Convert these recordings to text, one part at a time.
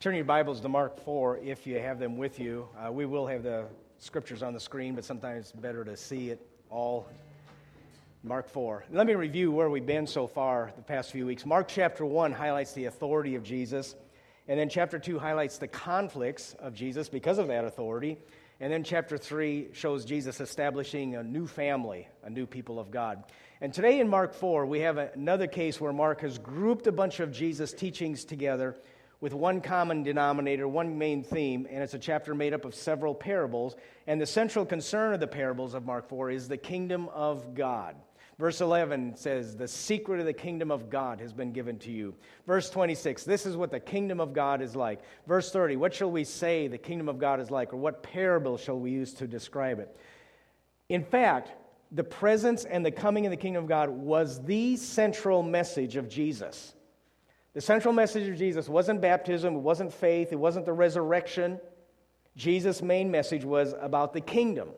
Turn your Bibles to Mark 4 if you have them with you. Uh, we will have the scriptures on the screen, but sometimes it's better to see it all. Mark 4. Let me review where we've been so far the past few weeks. Mark chapter 1 highlights the authority of Jesus, and then chapter 2 highlights the conflicts of Jesus because of that authority. And then chapter 3 shows Jesus establishing a new family, a new people of God. And today in Mark 4, we have another case where Mark has grouped a bunch of Jesus' teachings together with one common denominator, one main theme, and it's a chapter made up of several parables. And the central concern of the parables of Mark 4 is the kingdom of God. Verse 11 says, The secret of the kingdom of God has been given to you. Verse 26, this is what the kingdom of God is like. Verse 30, what shall we say the kingdom of God is like, or what parable shall we use to describe it? In fact, the presence and the coming of the kingdom of God was the central message of Jesus. The central message of Jesus wasn't baptism, it wasn't faith, it wasn't the resurrection. Jesus' main message was about the kingdom.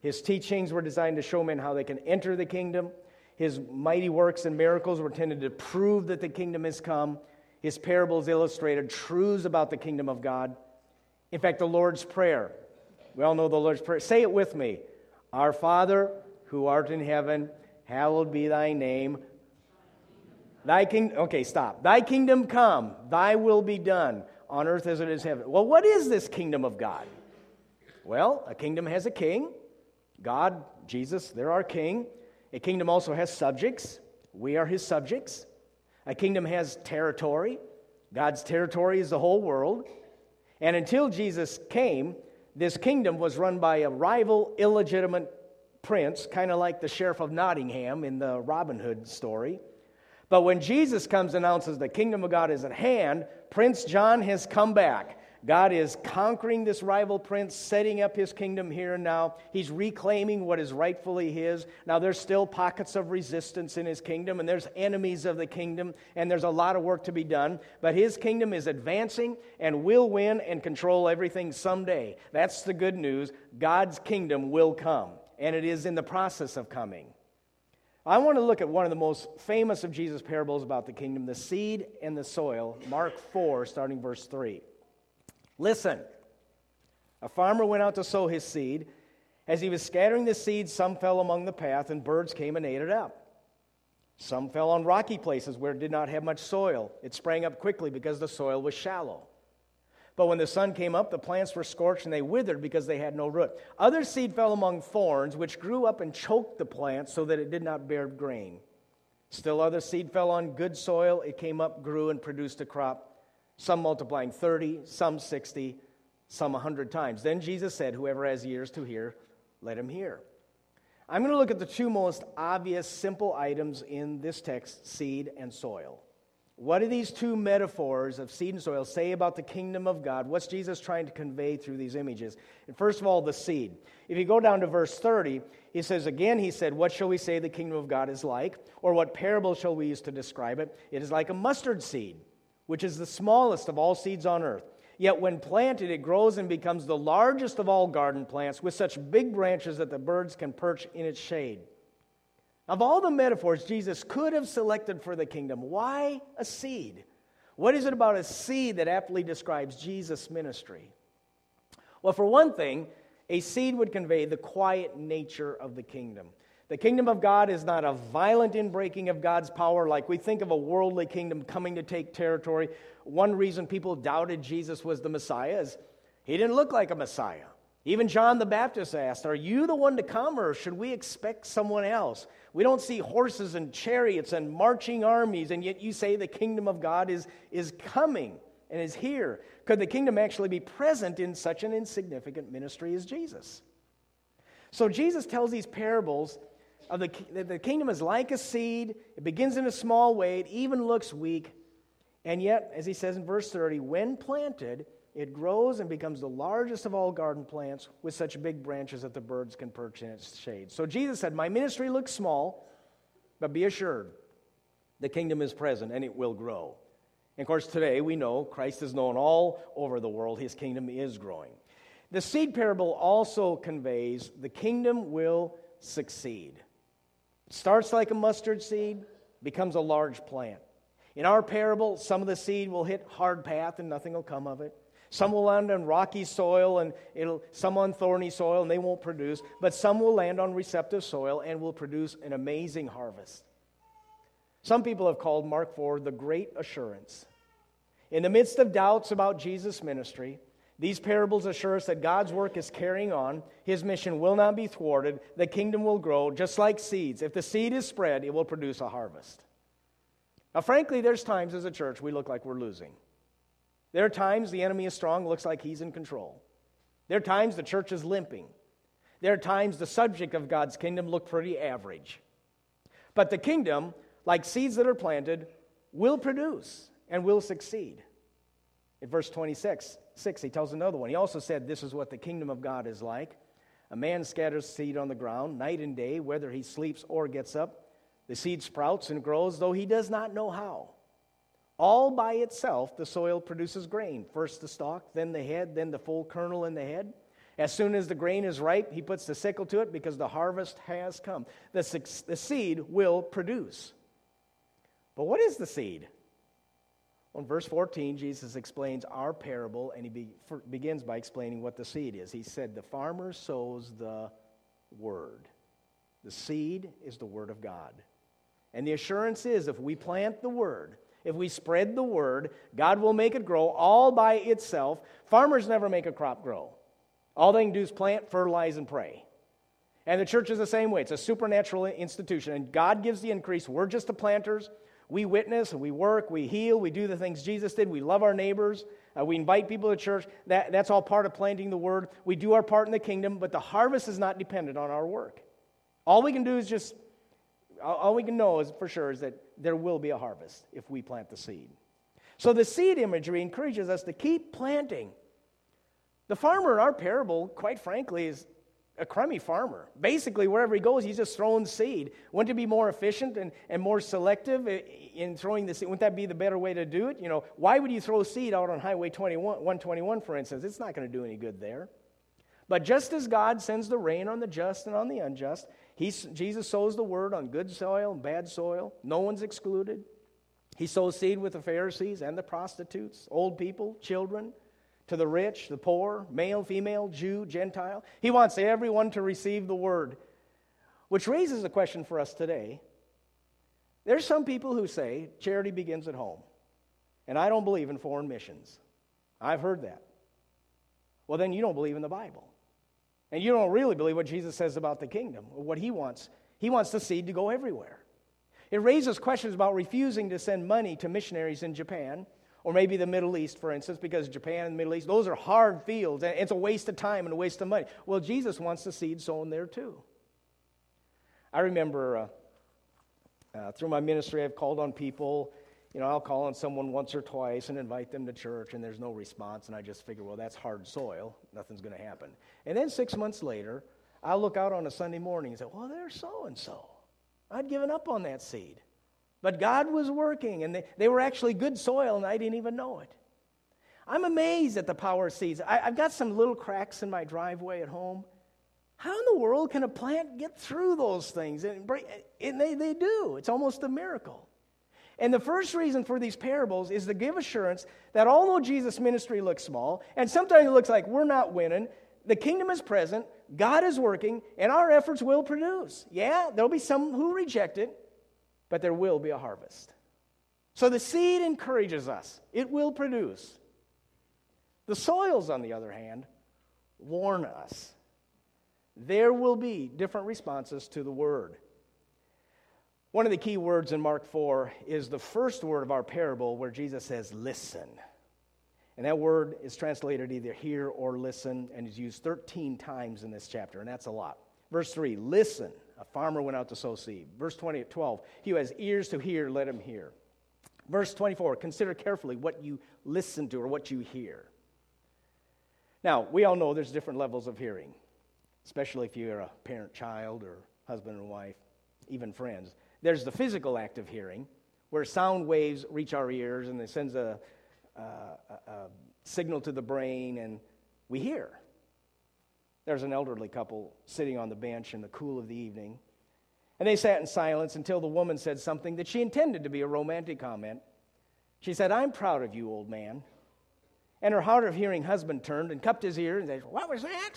His teachings were designed to show men how they can enter the kingdom. His mighty works and miracles were intended to prove that the kingdom has come. His parables illustrated truths about the kingdom of God. In fact, the Lord's Prayer, we all know the Lord's Prayer. Say it with me Our Father, who art in heaven, hallowed be thy name. Thy kingdom, okay, stop. Thy kingdom come, thy will be done on earth as it is in heaven. Well, what is this kingdom of God? Well, a kingdom has a king. God, Jesus, they're our king. A kingdom also has subjects. We are his subjects. A kingdom has territory. God's territory is the whole world. And until Jesus came, this kingdom was run by a rival, illegitimate prince, kind of like the sheriff of Nottingham in the Robin Hood story. But when Jesus comes and announces the kingdom of God is at hand, Prince John has come back. God is conquering this rival prince, setting up his kingdom here and now. He's reclaiming what is rightfully his. Now, there's still pockets of resistance in his kingdom, and there's enemies of the kingdom, and there's a lot of work to be done. But his kingdom is advancing and will win and control everything someday. That's the good news. God's kingdom will come, and it is in the process of coming. I want to look at one of the most famous of Jesus' parables about the kingdom, the seed and the soil, Mark 4, starting verse 3. Listen, a farmer went out to sow his seed. As he was scattering the seed, some fell among the path, and birds came and ate it up. Some fell on rocky places where it did not have much soil. It sprang up quickly because the soil was shallow. But when the sun came up, the plants were scorched and they withered because they had no root. Other seed fell among thorns, which grew up and choked the plant so that it did not bear grain. Still, other seed fell on good soil. It came up, grew, and produced a crop, some multiplying 30, some 60, some 100 times. Then Jesus said, Whoever has ears to hear, let him hear. I'm going to look at the two most obvious, simple items in this text seed and soil. What do these two metaphors of seed and soil say about the kingdom of God? What's Jesus trying to convey through these images? And first of all, the seed. If you go down to verse 30, he says, Again, he said, What shall we say the kingdom of God is like? Or what parable shall we use to describe it? It is like a mustard seed, which is the smallest of all seeds on earth. Yet when planted, it grows and becomes the largest of all garden plants with such big branches that the birds can perch in its shade. Of all the metaphors Jesus could have selected for the kingdom, why a seed? What is it about a seed that aptly describes Jesus' ministry? Well, for one thing, a seed would convey the quiet nature of the kingdom. The kingdom of God is not a violent inbreaking of God's power like we think of a worldly kingdom coming to take territory. One reason people doubted Jesus was the Messiah is he didn't look like a Messiah. Even John the Baptist asked, Are you the one to come, or should we expect someone else? We don't see horses and chariots and marching armies, and yet you say the kingdom of God is, is coming and is here. Could the kingdom actually be present in such an insignificant ministry as Jesus? So Jesus tells these parables of the, the kingdom is like a seed. It begins in a small way, it even looks weak. And yet, as he says in verse 30, when planted, it grows and becomes the largest of all garden plants with such big branches that the birds can perch in its shade. So Jesus said, My ministry looks small, but be assured, the kingdom is present and it will grow. And of course, today we know Christ is known all over the world, his kingdom is growing. The seed parable also conveys the kingdom will succeed. It starts like a mustard seed, becomes a large plant. In our parable, some of the seed will hit hard path and nothing will come of it. Some will land on rocky soil and it'll, some on thorny soil and they won't produce, but some will land on receptive soil and will produce an amazing harvest. Some people have called Mark 4 the great assurance. In the midst of doubts about Jesus' ministry, these parables assure us that God's work is carrying on. His mission will not be thwarted. The kingdom will grow just like seeds. If the seed is spread, it will produce a harvest. Now, frankly, there's times as a church we look like we're losing. There are times the enemy is strong, looks like he's in control. There are times the church is limping. There are times the subject of God's kingdom look pretty average. But the kingdom, like seeds that are planted, will produce and will succeed. In verse 26, 6, he tells another one. He also said, This is what the kingdom of God is like. A man scatters seed on the ground night and day, whether he sleeps or gets up. The seed sprouts and grows, though he does not know how. All by itself, the soil produces grain. First the stalk, then the head, then the full kernel in the head. As soon as the grain is ripe, he puts the sickle to it because the harvest has come. The, the seed will produce. But what is the seed? Well, in verse 14, Jesus explains our parable, and he be, for, begins by explaining what the seed is. He said, The farmer sows the word. The seed is the word of God. And the assurance is if we plant the word, if we spread the word, God will make it grow all by itself. Farmers never make a crop grow. All they can do is plant, fertilize, and pray. And the church is the same way. It's a supernatural institution, and God gives the increase. We're just the planters. We witness, we work, we heal, we do the things Jesus did. We love our neighbors. Uh, we invite people to church. That, that's all part of planting the word. We do our part in the kingdom, but the harvest is not dependent on our work. All we can do is just, all we can know is for sure is that there will be a harvest if we plant the seed. So the seed imagery encourages us to keep planting. The farmer in our parable, quite frankly, is a crummy farmer. Basically, wherever he goes, he's just throwing seed. Wouldn't it be more efficient and, and more selective in throwing the seed? Wouldn't that be the better way to do it? You know, why would you throw seed out on Highway 21, 121, for instance? It's not going to do any good there. But just as God sends the rain on the just and on the unjust, Jesus sows the word on good soil and bad soil. No one's excluded. He sows seed with the Pharisees and the prostitutes, old people, children, to the rich, the poor, male, female, Jew, Gentile. He wants everyone to receive the word. Which raises a question for us today. There's some people who say charity begins at home. And I don't believe in foreign missions. I've heard that. Well, then you don't believe in the Bible. And you don't really believe what Jesus says about the kingdom or what he wants. He wants the seed to go everywhere. It raises questions about refusing to send money to missionaries in Japan or maybe the Middle East, for instance, because Japan and the Middle East, those are hard fields and it's a waste of time and a waste of money. Well, Jesus wants the seed sown there too. I remember uh, uh, through my ministry, I've called on people you know, I'll call on someone once or twice and invite them to church, and there's no response, and I just figure, well, that's hard soil. Nothing's going to happen. And then six months later, I'll look out on a Sunday morning and say, well, there's so and so. I'd given up on that seed. But God was working, and they, they were actually good soil, and I didn't even know it. I'm amazed at the power of seeds. I, I've got some little cracks in my driveway at home. How in the world can a plant get through those things? And, and they, they do. It's almost a miracle. And the first reason for these parables is to give assurance that although Jesus' ministry looks small, and sometimes it looks like we're not winning, the kingdom is present, God is working, and our efforts will produce. Yeah, there'll be some who reject it, but there will be a harvest. So the seed encourages us, it will produce. The soils, on the other hand, warn us. There will be different responses to the word. One of the key words in Mark 4 is the first word of our parable where Jesus says, listen. And that word is translated either hear or listen and is used 13 times in this chapter, and that's a lot. Verse 3, listen. A farmer went out to sow seed. Verse 20, 12, he who has ears to hear, let him hear. Verse 24, consider carefully what you listen to or what you hear. Now, we all know there's different levels of hearing, especially if you're a parent child or husband and wife, even friends. There's the physical act of hearing, where sound waves reach our ears and it sends a, a, a, signal to the brain and we hear. There's an elderly couple sitting on the bench in the cool of the evening. And they sat in silence until the woman said something that she intended to be a romantic comment. She said, I'm proud of you, old man. And her hard of hearing husband turned and cupped his ear and said, What was that?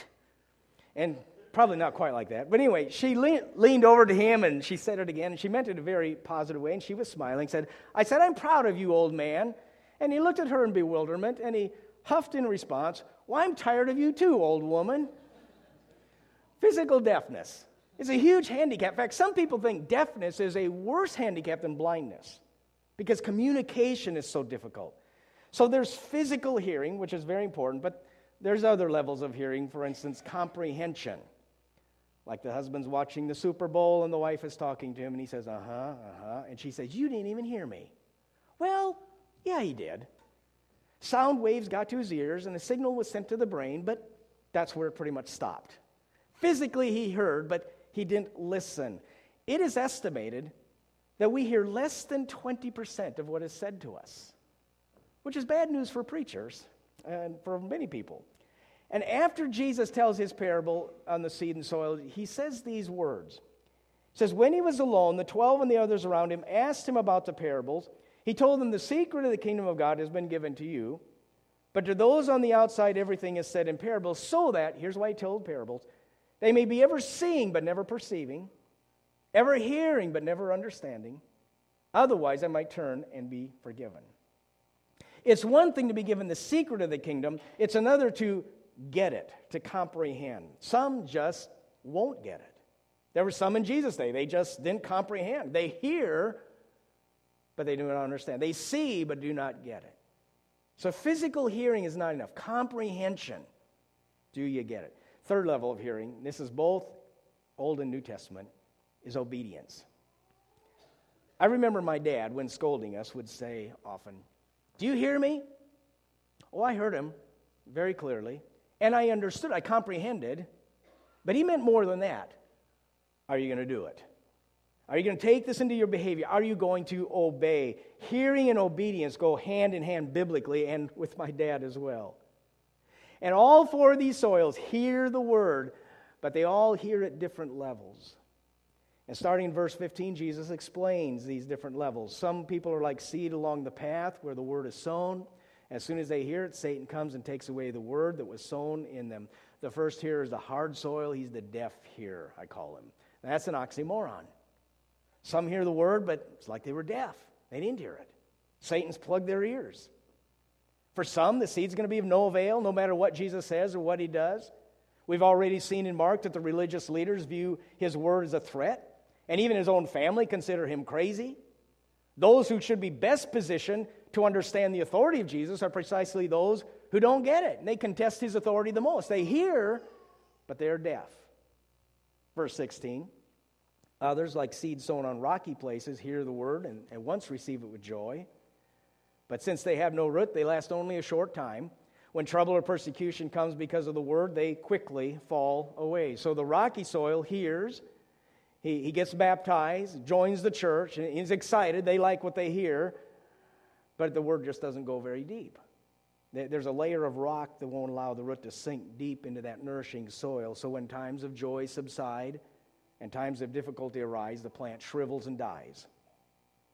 And probably not quite like that. But anyway, she leaned over to him and she said it again. And she meant it in a very positive way. And she was smiling, said, I said, I'm proud of you, old man. And he looked at her in bewilderment and he huffed in response, Well, I'm tired of you too, old woman. Physical deafness is a huge handicap. In fact, some people think deafness is a worse handicap than blindness because communication is so difficult. So there's physical hearing, which is very important, but there's other levels of hearing, for instance, comprehension. Like the husband's watching the Super Bowl and the wife is talking to him and he says, uh huh, uh huh. And she says, You didn't even hear me. Well, yeah, he did. Sound waves got to his ears and a signal was sent to the brain, but that's where it pretty much stopped. Physically, he heard, but he didn't listen. It is estimated that we hear less than 20% of what is said to us which is bad news for preachers and for many people. And after Jesus tells his parable on the seed and soil, he says these words. He says, When he was alone, the twelve and the others around him asked him about the parables. He told them, The secret of the kingdom of God has been given to you, but to those on the outside, everything is said in parables, so that, here's why he told parables, they may be ever seeing but never perceiving, ever hearing but never understanding. Otherwise, I might turn and be forgiven. It's one thing to be given the secret of the kingdom, it's another to get it, to comprehend. Some just won't get it. There were some in Jesus' day, they just didn't comprehend. They hear, but they do not understand. They see, but do not get it. So physical hearing is not enough. Comprehension, do you get it? Third level of hearing, this is both Old and New Testament, is obedience. I remember my dad, when scolding us, would say often, do you hear me? Oh, I heard him very clearly, and I understood, I comprehended, but he meant more than that. Are you going to do it? Are you going to take this into your behavior? Are you going to obey? Hearing and obedience go hand in hand biblically and with my dad as well. And all four of these soils hear the word, but they all hear at different levels. And starting in verse 15, Jesus explains these different levels. Some people are like seed along the path where the word is sown. As soon as they hear it, Satan comes and takes away the word that was sown in them. The first hearer is the hard soil. He's the deaf hearer, I call him. That's an oxymoron. Some hear the word, but it's like they were deaf. They didn't hear it. Satan's plugged their ears. For some, the seed's going to be of no avail, no matter what Jesus says or what he does. We've already seen in Mark that the religious leaders view his word as a threat and even his own family consider him crazy. Those who should be best positioned to understand the authority of Jesus are precisely those who don't get it. And they contest his authority the most. They hear, but they're deaf. Verse 16 Others, like seed sown on rocky places, hear the word and, and once receive it with joy. But since they have no root, they last only a short time. When trouble or persecution comes because of the word, they quickly fall away. So the rocky soil hears he, he gets baptized, joins the church, and he's excited. They like what they hear, but the word just doesn't go very deep. There's a layer of rock that won't allow the root to sink deep into that nourishing soil. So when times of joy subside and times of difficulty arise, the plant shrivels and dies.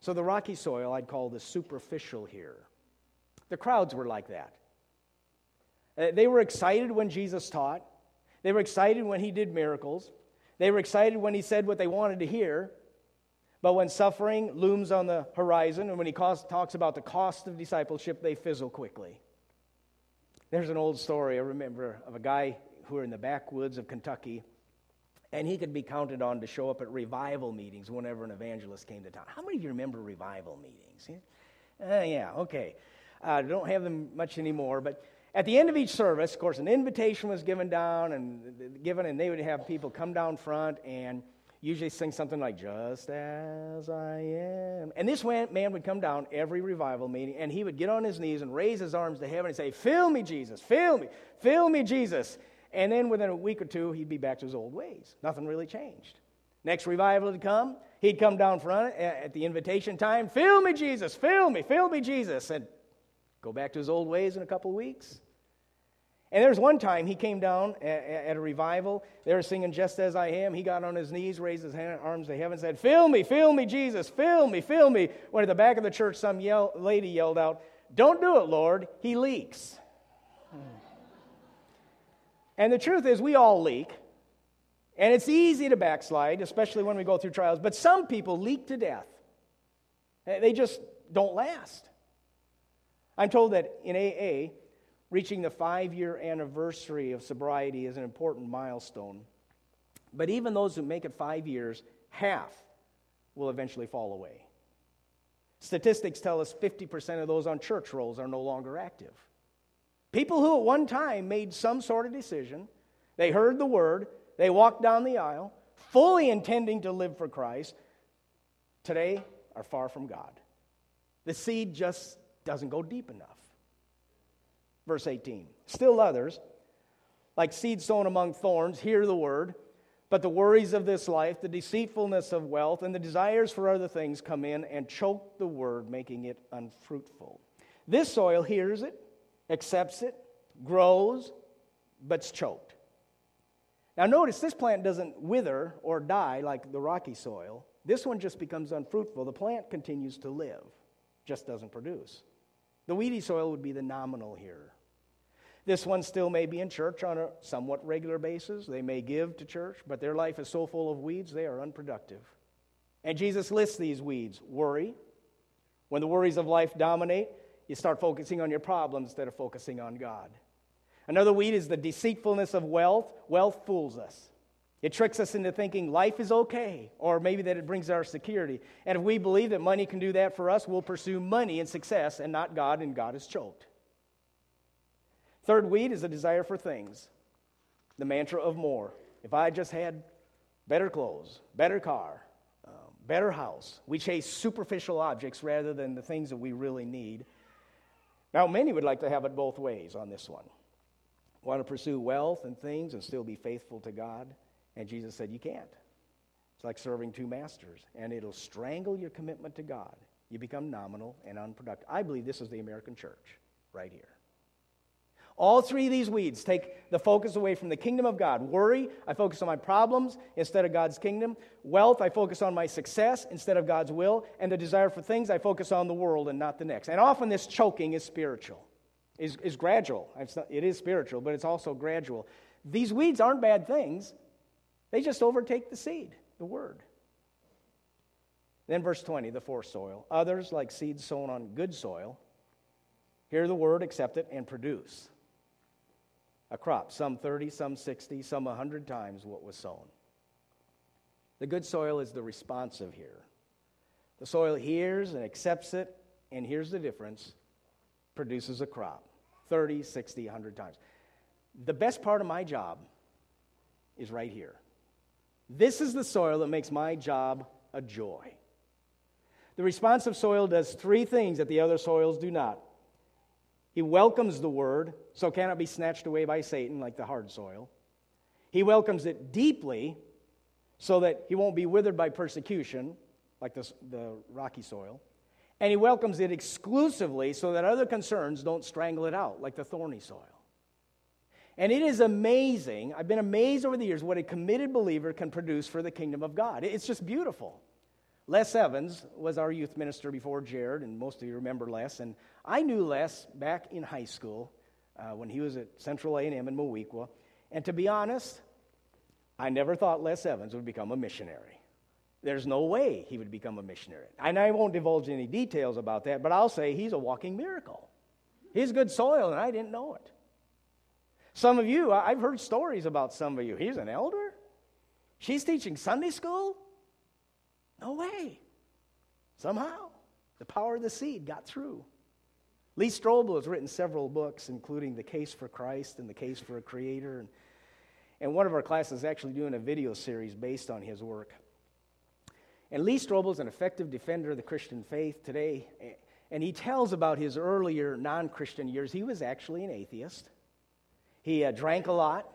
So the rocky soil I'd call the superficial here. The crowds were like that. Uh, they were excited when Jesus taught, they were excited when he did miracles. They were excited when he said what they wanted to hear, but when suffering looms on the horizon and when he talks about the cost of discipleship, they fizzle quickly. There's an old story I remember of a guy who were in the backwoods of Kentucky, and he could be counted on to show up at revival meetings whenever an evangelist came to town. How many of you remember revival meetings? Uh, yeah, okay. I uh, don't have them much anymore, but at the end of each service, of course, an invitation was given down and given, and they would have people come down front and usually sing something like "Just as I am." And this man would come down every revival meeting, and he would get on his knees and raise his arms to heaven and say, "Fill me, Jesus! Fill me! Fill me, Jesus!" And then within a week or two, he'd be back to his old ways. Nothing really changed. Next revival would come. He'd come down front at the invitation time. Fill me, Jesus! Fill me! Fill me, Jesus! And go back to his old ways in a couple of weeks. And there's one time he came down at, a revival. They were singing Just As I Am. He got on his knees, raised his hand, arms to heaven, said, Fill me, fill me, Jesus, fill me, fill me. When at the back of the church, some yell, lady yelled out, Don't do it, Lord. He leaks. Hmm. And the truth is, we all leak. And it's easy to backslide, especially when we go through trials. But some people leak to death, they just don't last. I'm told that in AA, Reaching the five year anniversary of sobriety is an important milestone. But even those who make it five years, half will eventually fall away. Statistics tell us 50% of those on church rolls are no longer active. People who at one time made some sort of decision, they heard the word, they walked down the aisle, fully intending to live for Christ, today are far from God. The seed just doesn't go deep enough. Verse 18. Still others, like seed sown among thorns, hear the word, but the worries of this life, the deceitfulness of wealth, and the desires for other things come in and choke the word, making it unfruitful. This soil hears it, accepts it, grows, but's choked. Now, notice this plant doesn't wither or die like the rocky soil. This one just becomes unfruitful. The plant continues to live, just doesn't produce. The weedy soil would be the nominal here. This one still may be in church on a somewhat regular basis. They may give to church, but their life is so full of weeds, they are unproductive. And Jesus lists these weeds worry. When the worries of life dominate, you start focusing on your problems instead of focusing on God. Another weed is the deceitfulness of wealth. Wealth fools us. It tricks us into thinking life is okay, or maybe that it brings our security. And if we believe that money can do that for us, we'll pursue money and success and not God, and God is choked. Third weed is a desire for things, the mantra of more. If I just had better clothes, better car, uh, better house, we chase superficial objects rather than the things that we really need. Now, many would like to have it both ways on this one. Want to pursue wealth and things and still be faithful to God. And Jesus said, You can't. It's like serving two masters, and it'll strangle your commitment to God. You become nominal and unproductive. I believe this is the American church right here. All three of these weeds take the focus away from the kingdom of God. Worry, I focus on my problems instead of God's kingdom. Wealth, I focus on my success instead of God's will. And the desire for things, I focus on the world and not the next. And often this choking is spiritual, is, is gradual. Not, it is spiritual, but it's also gradual. These weeds aren't bad things, they just overtake the seed, the word. Then, verse 20, the fourth soil. Others, like seeds sown on good soil, hear the word, accept it, and produce a crop, some 30, some 60, some 100 times what was sown. The good soil is the responsive here. The soil hears and accepts it, and here's the difference produces a crop 30, 60, 100 times. The best part of my job is right here. This is the soil that makes my job a joy. The responsive soil does three things that the other soils do not. He welcomes the word, so it cannot be snatched away by Satan like the hard soil. He welcomes it deeply, so that he won't be withered by persecution like the, the rocky soil. And he welcomes it exclusively so that other concerns don't strangle it out like the thorny soil. And it is amazing. I've been amazed over the years what a committed believer can produce for the kingdom of God. It's just beautiful. Les Evans was our youth minister before Jared, and most of you remember Les. And I knew Les back in high school uh, when he was at Central A&M in Moweaqua. And to be honest, I never thought Les Evans would become a missionary. There's no way he would become a missionary. And I won't divulge any details about that, but I'll say he's a walking miracle. He's good soil, and I didn't know it. Some of you, I've heard stories about some of you. He's an elder? She's teaching Sunday school? No way. Somehow, the power of the seed got through. Lee Strobel has written several books, including The Case for Christ and The Case for a Creator. And, and one of our classes is actually doing a video series based on his work. And Lee Strobel is an effective defender of the Christian faith today. And he tells about his earlier non Christian years. He was actually an atheist. He uh, drank a lot.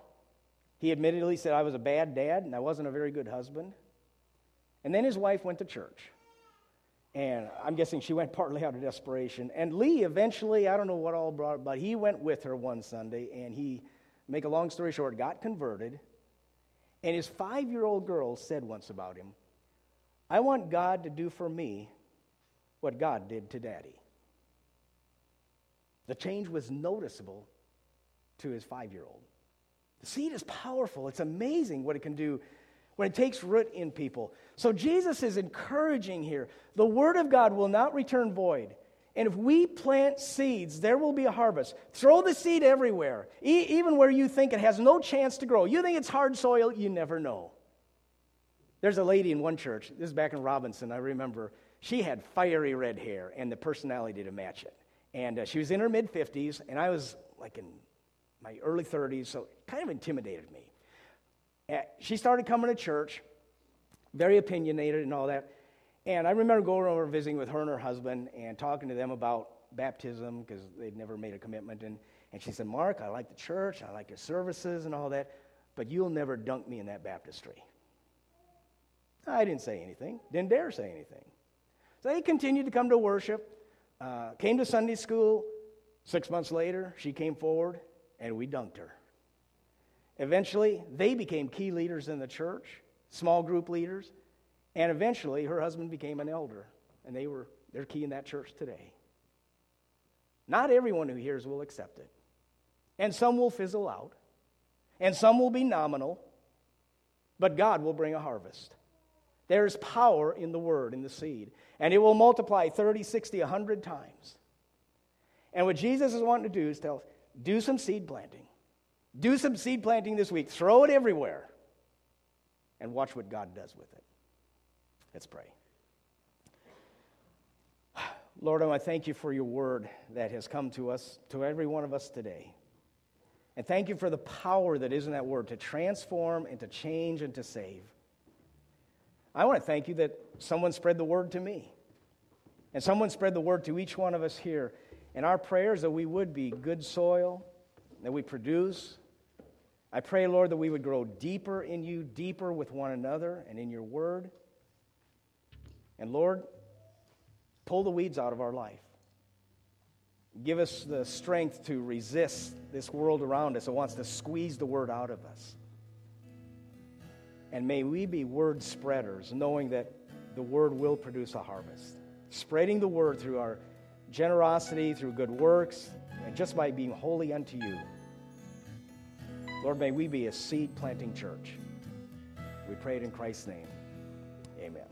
He admittedly said, I was a bad dad and I wasn't a very good husband. And then his wife went to church. And I'm guessing she went partly out of desperation. And Lee eventually, I don't know what all brought, but he went with her one Sunday and he, make a long story short, got converted. And his five year old girl said once about him, I want God to do for me what God did to daddy. The change was noticeable to his five year old. The seed is powerful. It's amazing what it can do when it takes root in people. So Jesus is encouraging here the word of God will not return void. And if we plant seeds, there will be a harvest. Throw the seed everywhere, e- even where you think it has no chance to grow. You think it's hard soil, you never know. There's a lady in one church, this is back in Robinson, I remember. She had fiery red hair and the personality to match it. And uh, she was in her mid 50s, and I was like in my early 30s, so it kind of intimidated me. She started coming to church, very opinionated and all that. And I remember going over visiting with her and her husband and talking to them about baptism because they'd never made a commitment. And, and she said, Mark, I like the church, I like your services and all that, but you'll never dunk me in that baptistry. I didn't say anything, didn't dare say anything. So they continued to come to worship, uh, came to Sunday school. Six months later, she came forward and we dunked her. Eventually, they became key leaders in the church, small group leaders. And eventually, her husband became an elder, and they were they're key in that church today. Not everyone who hears will accept it, and some will fizzle out, and some will be nominal, but God will bring a harvest. There is power in the word, in the seed, and it will multiply 30, 60, 100 times. And what Jesus is wanting to do is tell, do some seed planting. Do some seed planting this week. Throw it everywhere, and watch what God does with it. Let's pray. Lord, oh, I thank you for your word that has come to us, to every one of us today. And thank you for the power that is in that word to transform and to change and to save. I want to thank you that someone spread the word to me. And someone spread the word to each one of us here. And our prayers that we would be good soil, that we produce. I pray, Lord, that we would grow deeper in you, deeper with one another and in your word. And Lord, pull the weeds out of our life. Give us the strength to resist this world around us that wants to squeeze the word out of us. And may we be word spreaders, knowing that the word will produce a harvest. Spreading the word through our generosity, through good works, and just by being holy unto you. Lord, may we be a seed planting church. We pray it in Christ's name. Amen.